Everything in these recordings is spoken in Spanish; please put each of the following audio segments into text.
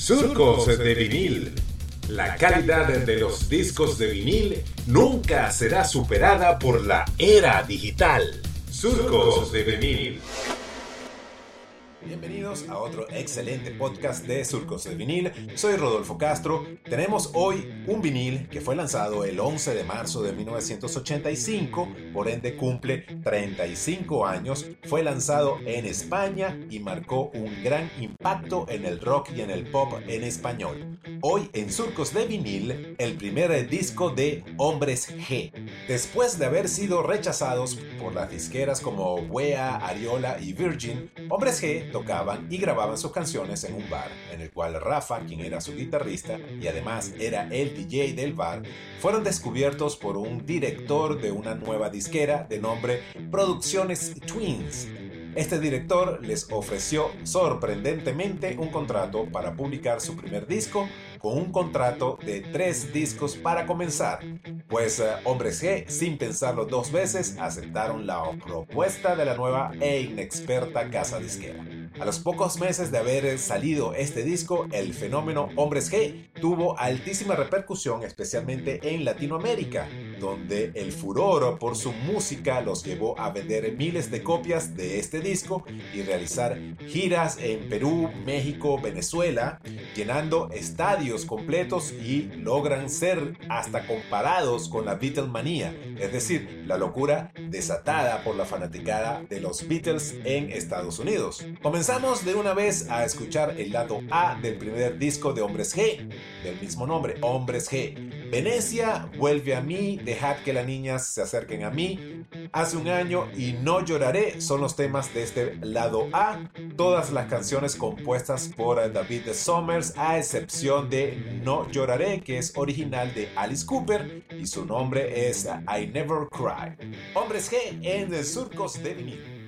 Surcos de vinil. La calidad de los discos de vinil nunca será superada por la era digital. Surcos de vinil. Bienvenidos a otro excelente podcast de Surcos de Vinil. Soy Rodolfo Castro. Tenemos hoy un vinil que fue lanzado el 11 de marzo de 1985, por ende cumple 35 años. Fue lanzado en España y marcó un gran impacto en el rock y en el pop en español. Hoy en Surcos de Vinil, el primer disco de Hombres G. Después de haber sido rechazados por las disqueras como Wea, Ariola y Virgin, Hombres G tocaban y grababan sus canciones en un bar, en el cual Rafa, quien era su guitarrista y además era el DJ del bar, fueron descubiertos por un director de una nueva disquera de nombre Producciones Twins. Este director les ofreció sorprendentemente un contrato para publicar su primer disco con un contrato de tres discos para comenzar, pues uh, Hombres G, sin pensarlo dos veces, aceptaron la propuesta de la nueva e inexperta casa disquera. A los pocos meses de haber salido este disco, el fenómeno Hombres G tuvo altísima repercusión, especialmente en Latinoamérica, donde el furor por su música los llevó a vender miles de copias de este disco y realizar giras en Perú, México, Venezuela, llenando estadios completos y logran ser hasta comparados con la Beatlemanía, es decir, la locura desatada por la fanaticada de los Beatles en Estados Unidos. Comenzamos de una vez a escuchar el lado A del primer disco de Hombres G, del mismo nombre, Hombres G. Venecia, vuelve a mí, dejad que las niñas se acerquen a mí. Hace un año y no lloraré son los temas de este lado A. Todas las canciones compuestas por David Summers, a excepción de No lloraré, que es original de Alice Cooper y su nombre es I Never Cry. Hombres G en Surcos de Vinil.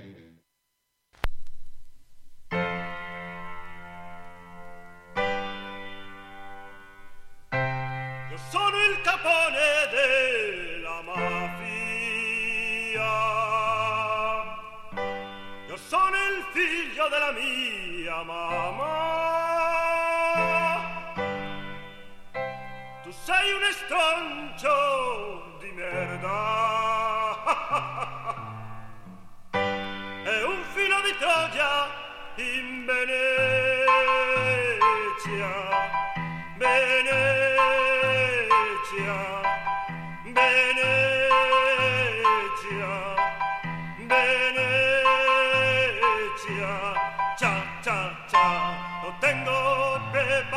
Mia mamma. Tu sei un estroncio di merda. E un filo di Troia in Venezia. Venezia, Venezia,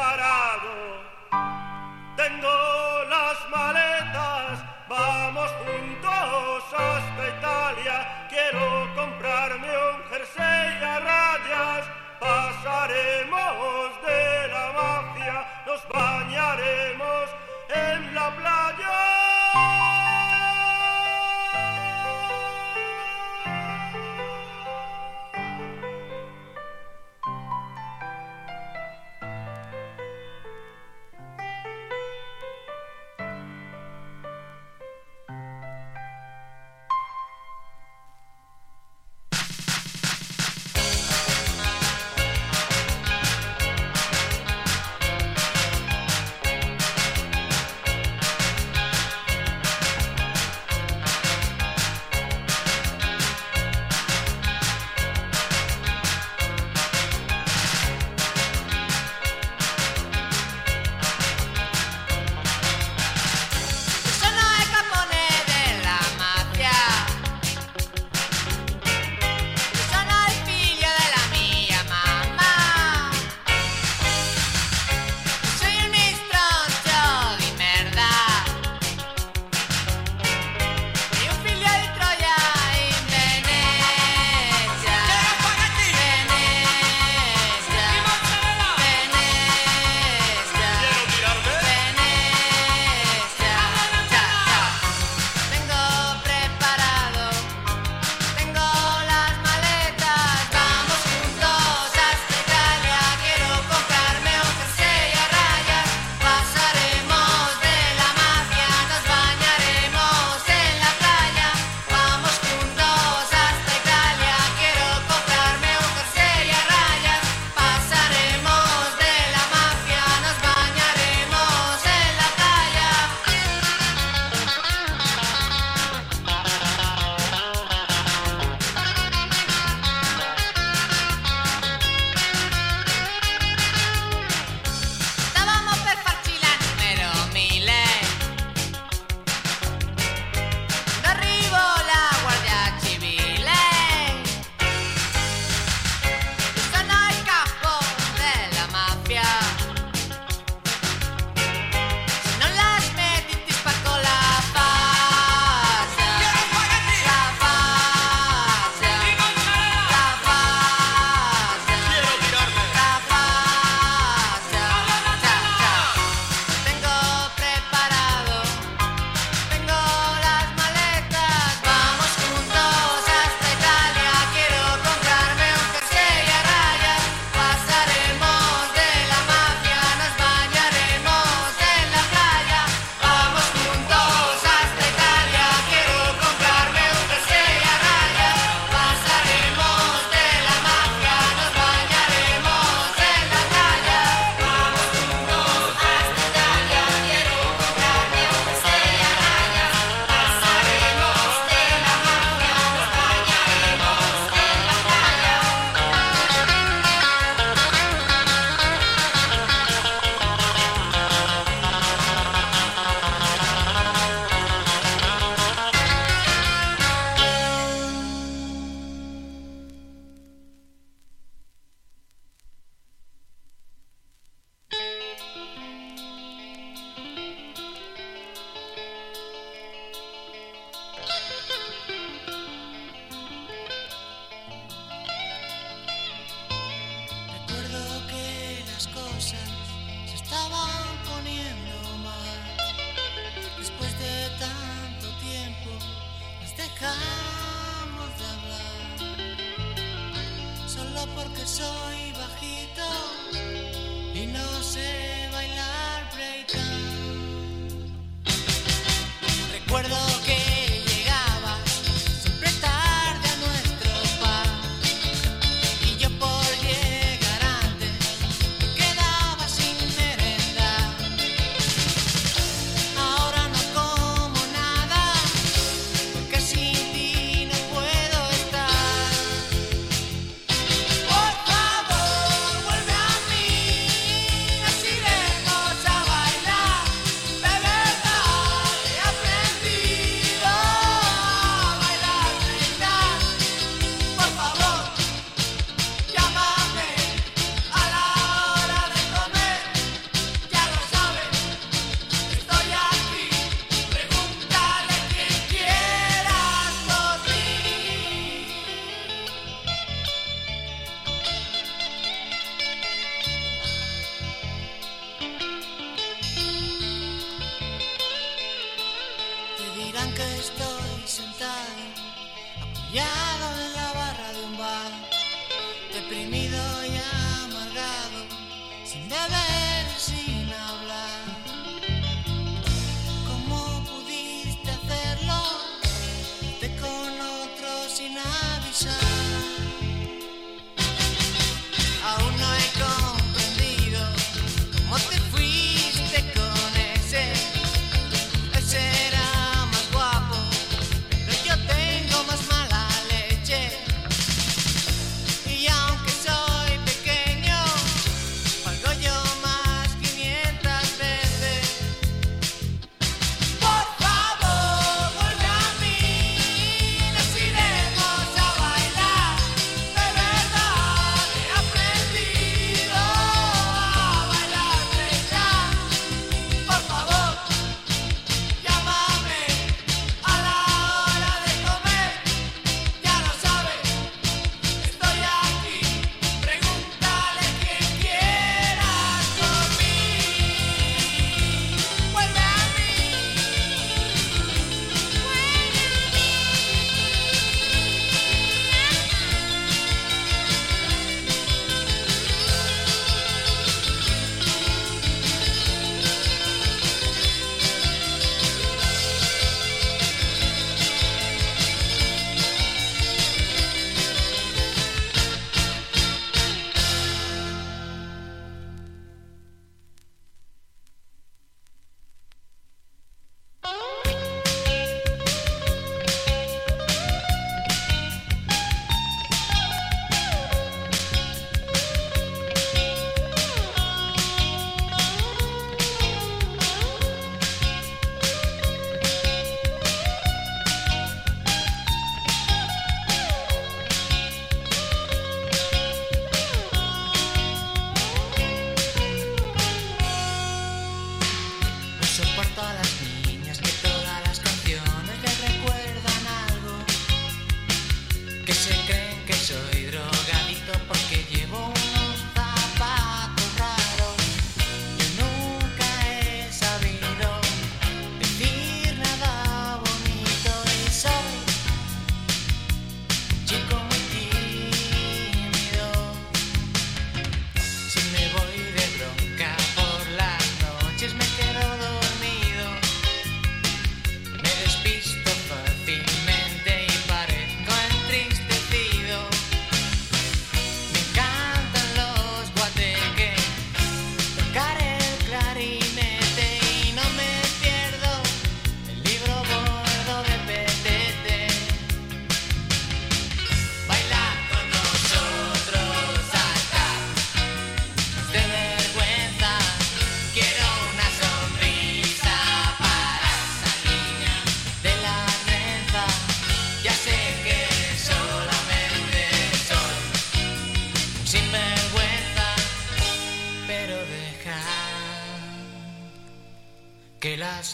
preparado, tengo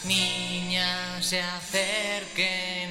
niñas se acerquen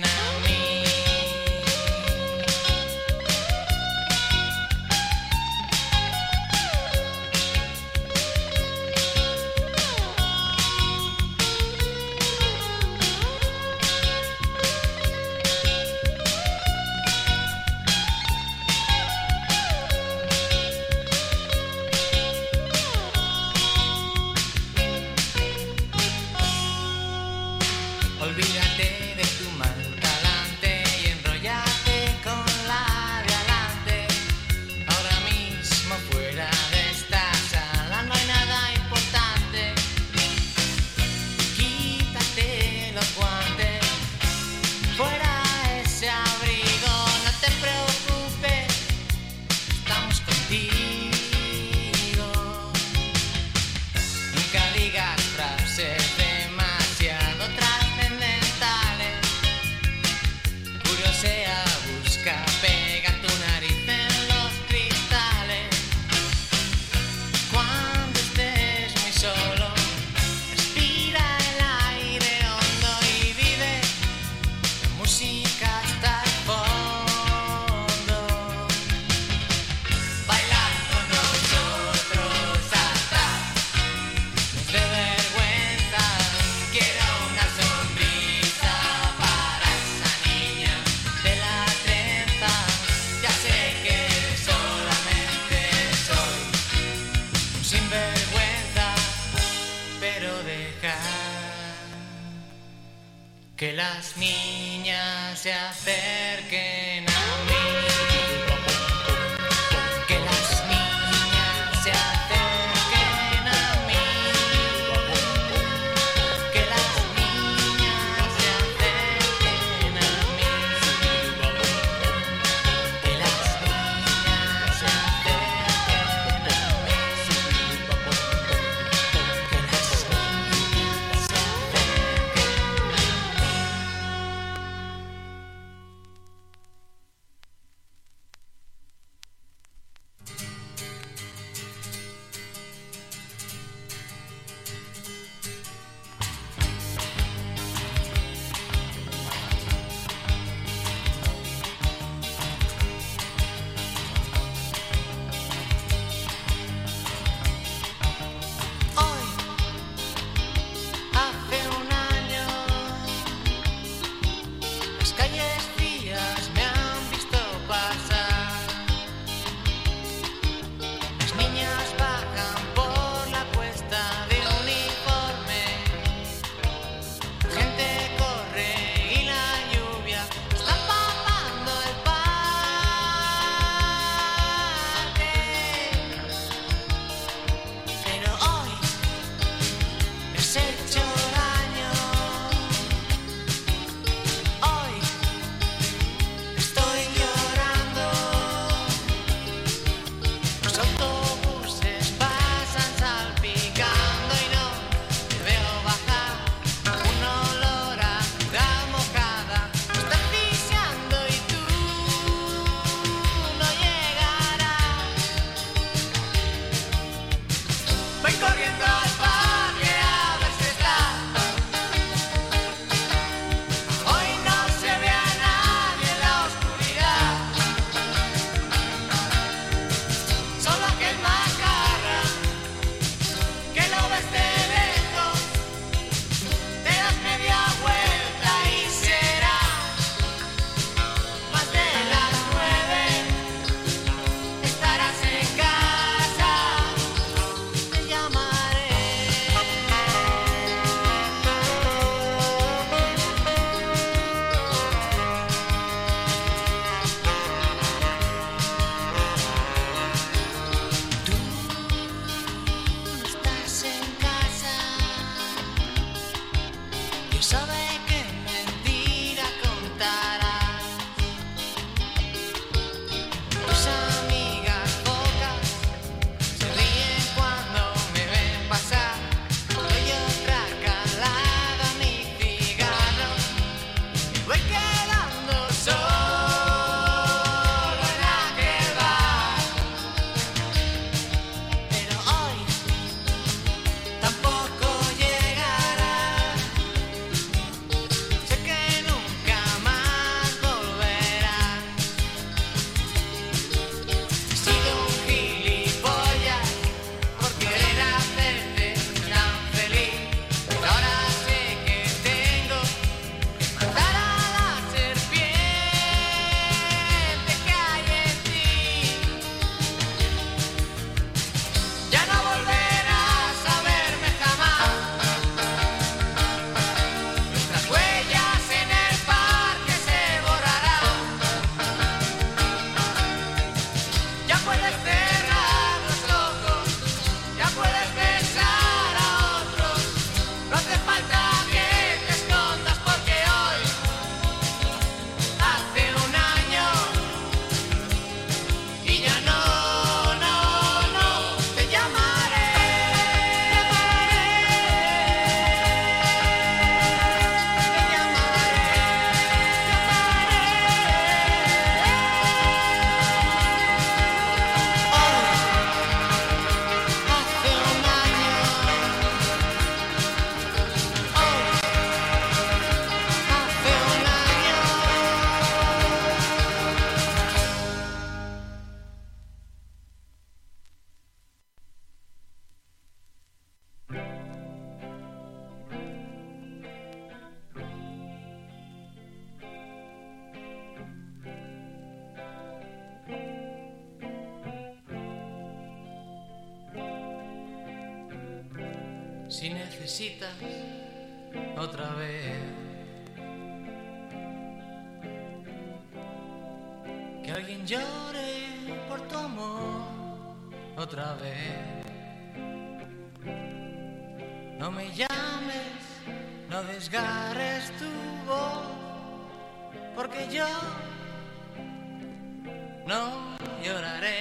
si necesitas otra vez que alguien llore por tu amor otra vez. No me llames, no desgarres tu voz, porque yo no lloraré.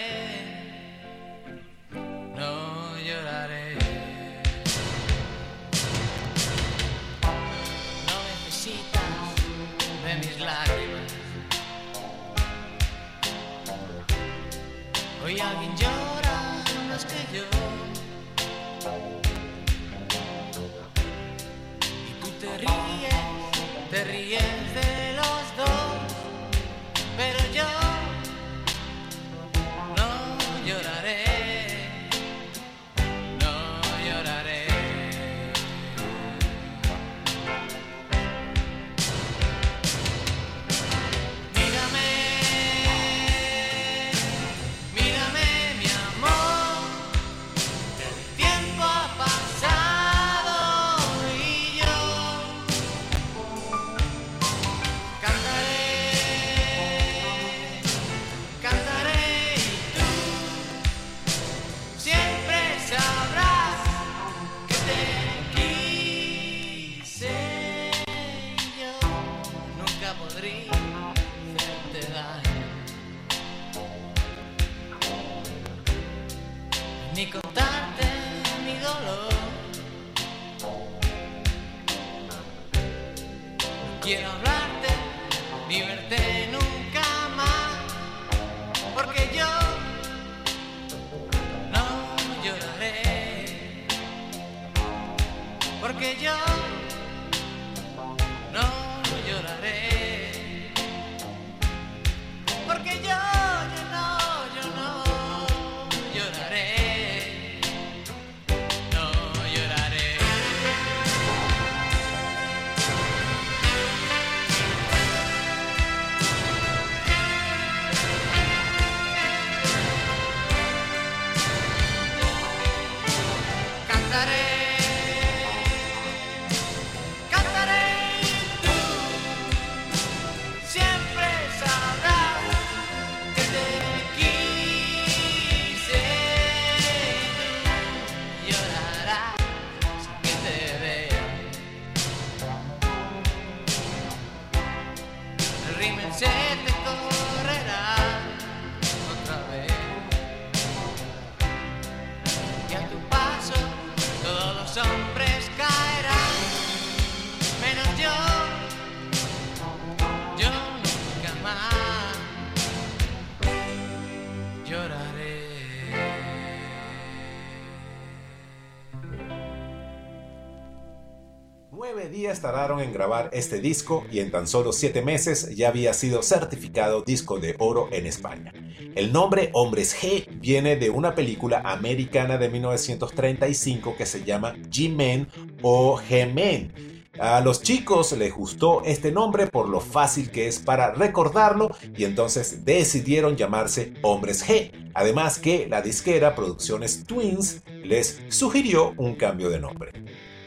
Días tardaron en grabar este disco y en tan solo siete meses ya había sido certificado disco de oro en España. El nombre Hombres G viene de una película americana de 1935 que se llama G-Men o G-Men. A los chicos les gustó este nombre por lo fácil que es para recordarlo y entonces decidieron llamarse Hombres G. Además que la disquera Producciones Twins les sugirió un cambio de nombre.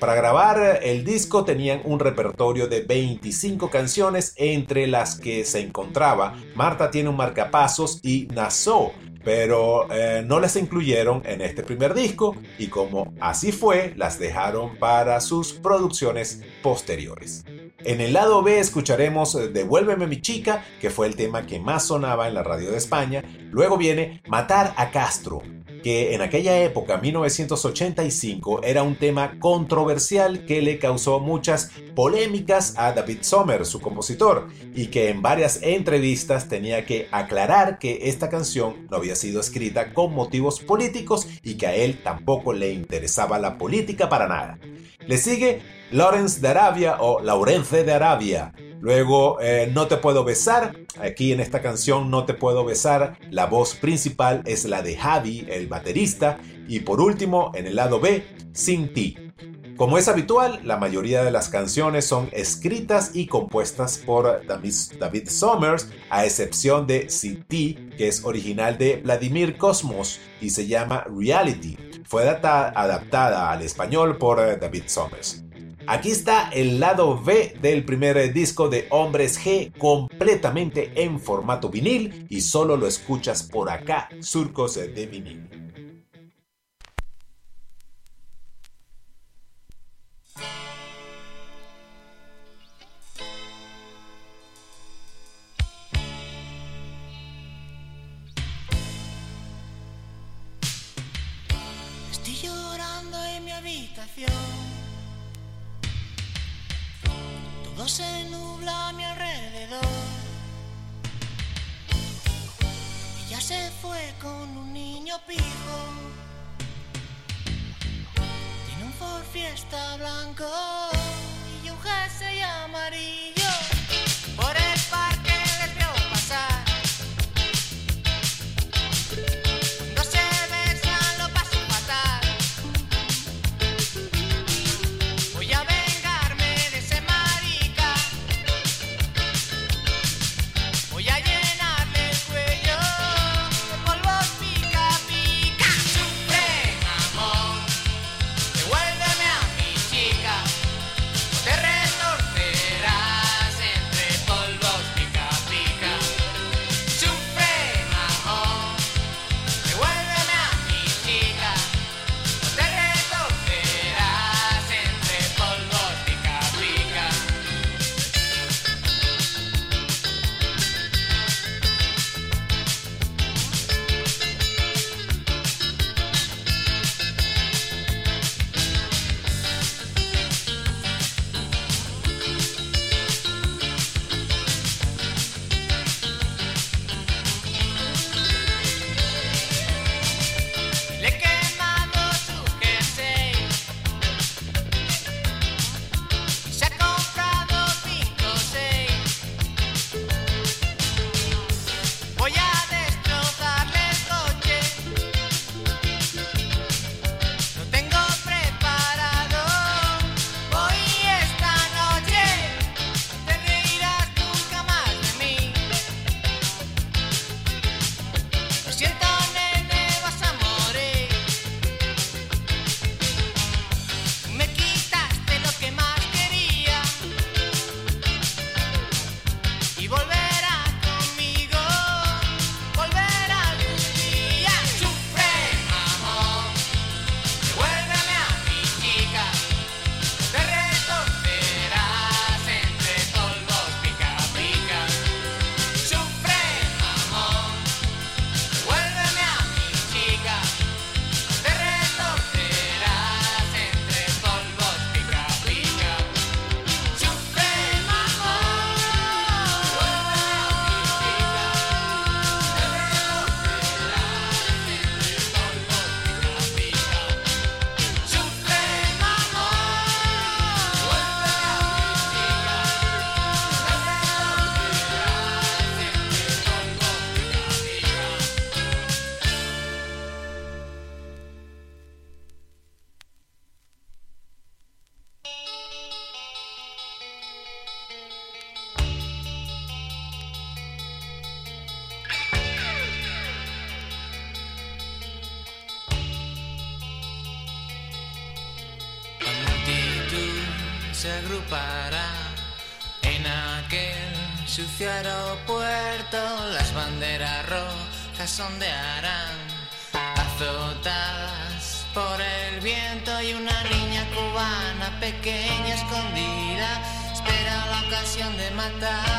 Para grabar el disco tenían un repertorio de 25 canciones entre las que se encontraba Marta tiene un marcapasos y Nassau, pero eh, no las incluyeron en este primer disco y como así fue, las dejaron para sus producciones posteriores. En el lado B escucharemos eh, Devuélveme mi chica, que fue el tema que más sonaba en la radio de España. Luego viene Matar a Castro, que en aquella época, 1985, era un tema controversial que le causó muchas polémicas a David Sommer, su compositor, y que en varias entrevistas tenía que aclarar que esta canción no había sido escrita con motivos políticos y que a él tampoco le interesaba la política para nada. Le sigue Lawrence de Arabia o Laurence de Arabia. Luego, eh, No te puedo besar. Aquí en esta canción, No te puedo besar, la voz principal es la de Javi, el baterista. Y por último, en el lado B, Sin ti. Como es habitual, la mayoría de las canciones son escritas y compuestas por David, Summers, a excepción de Sin ti, que es original de Vladimir Cosmos y se llama Reality fue adaptada al español por eh, David Somers. Aquí está el lado B del primer disco de Hombres G, completamente en formato vinil y solo lo escuchas por acá, Surcos de Vinil. Estoy llorando en mi habitación. Todo se nubla a mi alrededor. Ella se fue con un niño pijo. Tiene un Ford Fiesta blanco y un jersey amarillo. azotadas por el viento y una niña cubana pequeña escondida espera la ocasión de matar.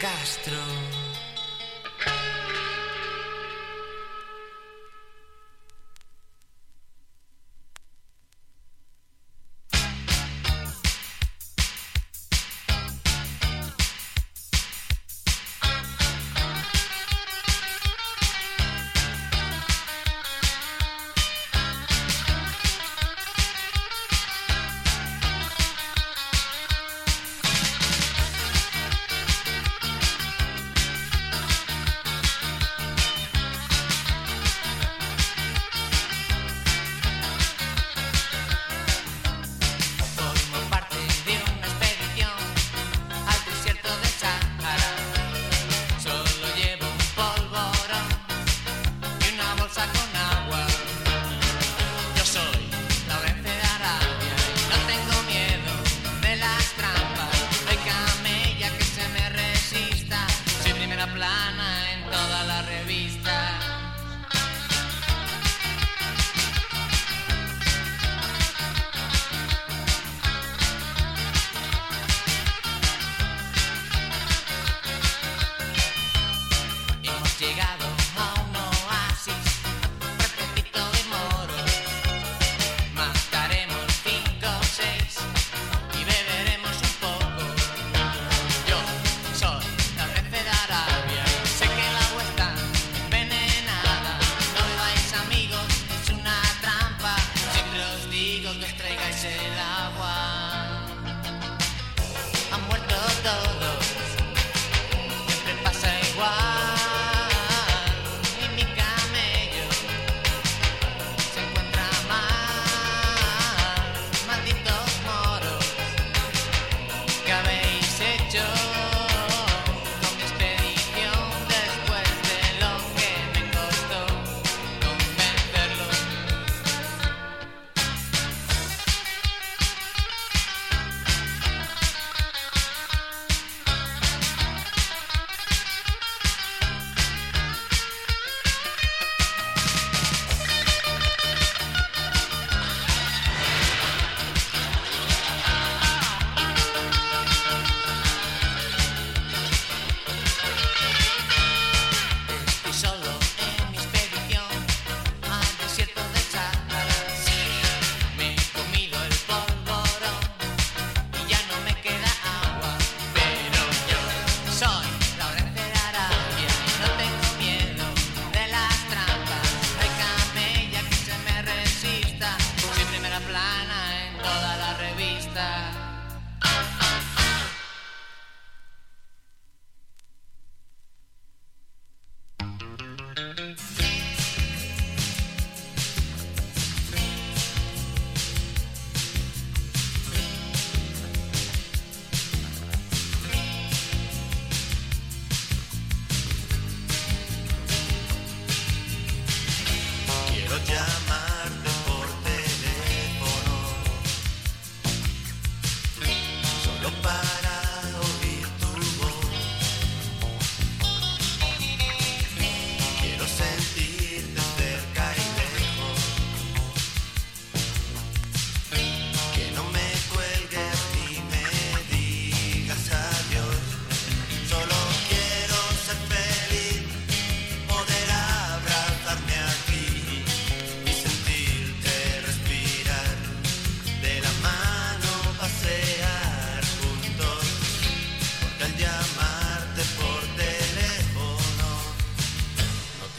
Castro.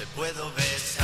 te puedo besar.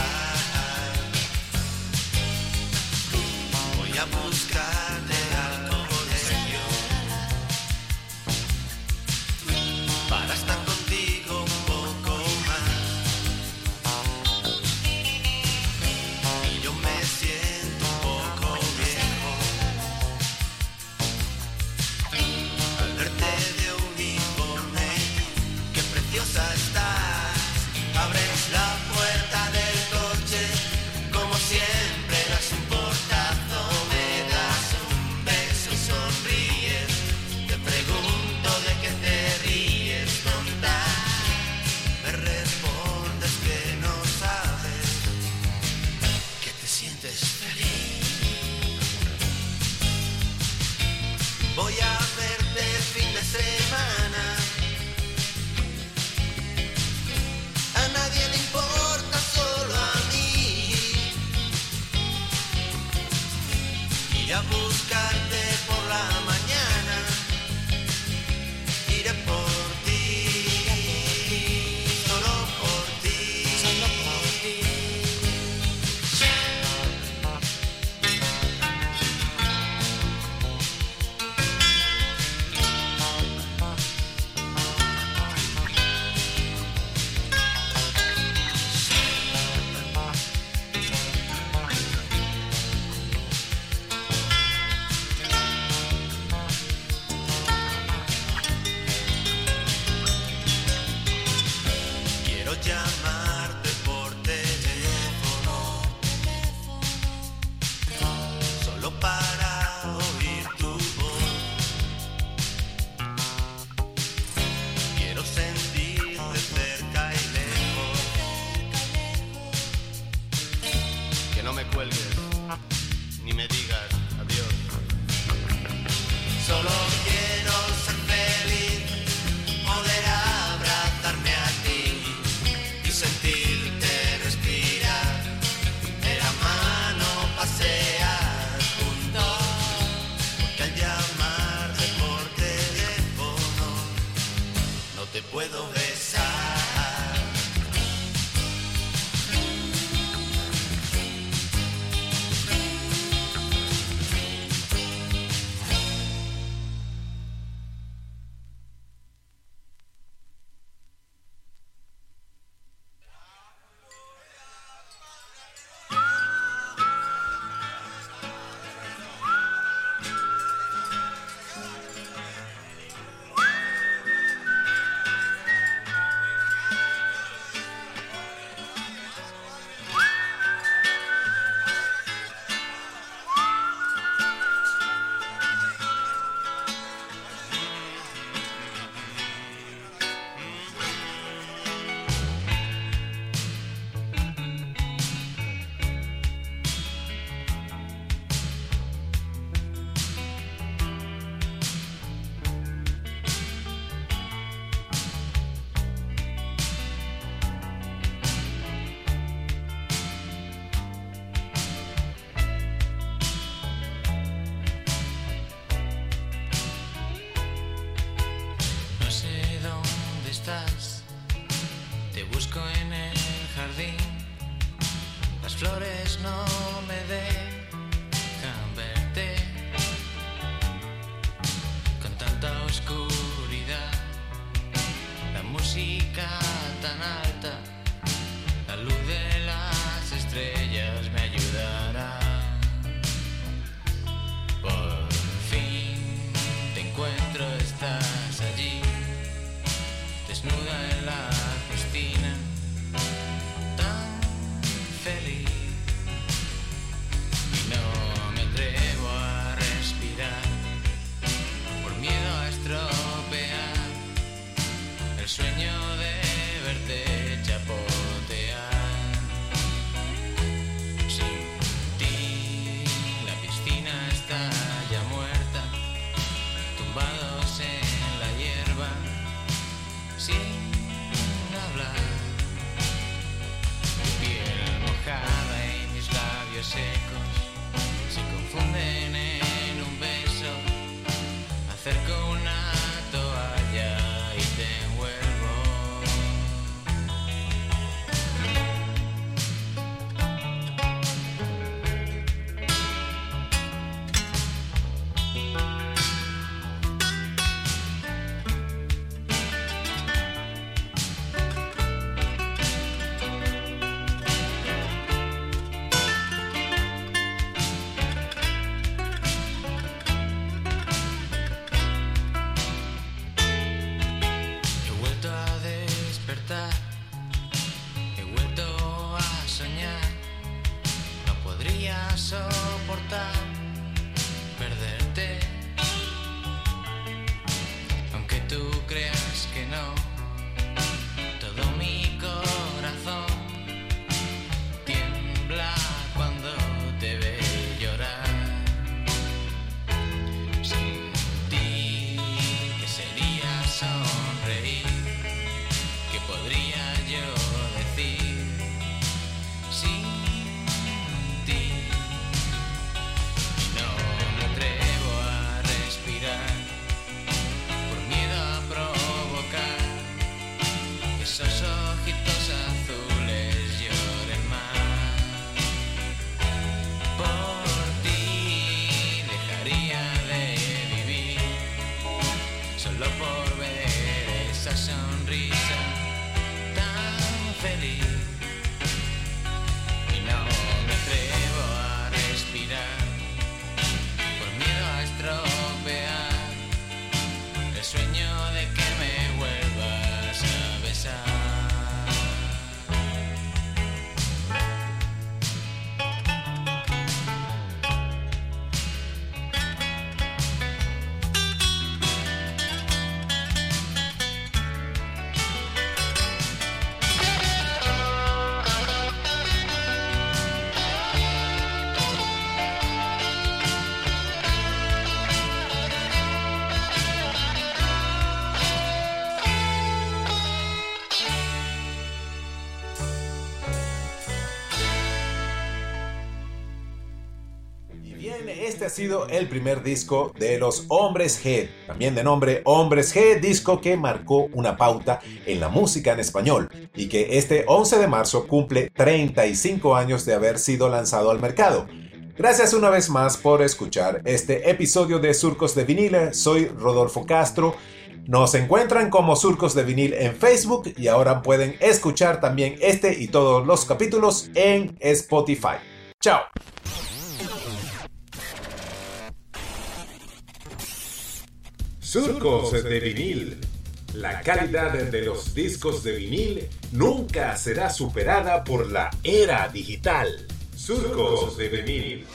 Ha sido el primer disco de los Hombres G, también de nombre Hombres G, disco que marcó una pauta en la música en español y que este 11 de marzo cumple 35 años de haber sido lanzado al mercado. Gracias una vez más por escuchar este episodio de Surcos de Vinil. Soy Rodolfo Castro. Nos encuentran como Surcos de Vinil en Facebook y ahora pueden escuchar también este y todos los capítulos en Spotify. Chao. Surcos de vinil. La calidad de los discos de vinil nunca será superada por la era digital. Surcos de vinil.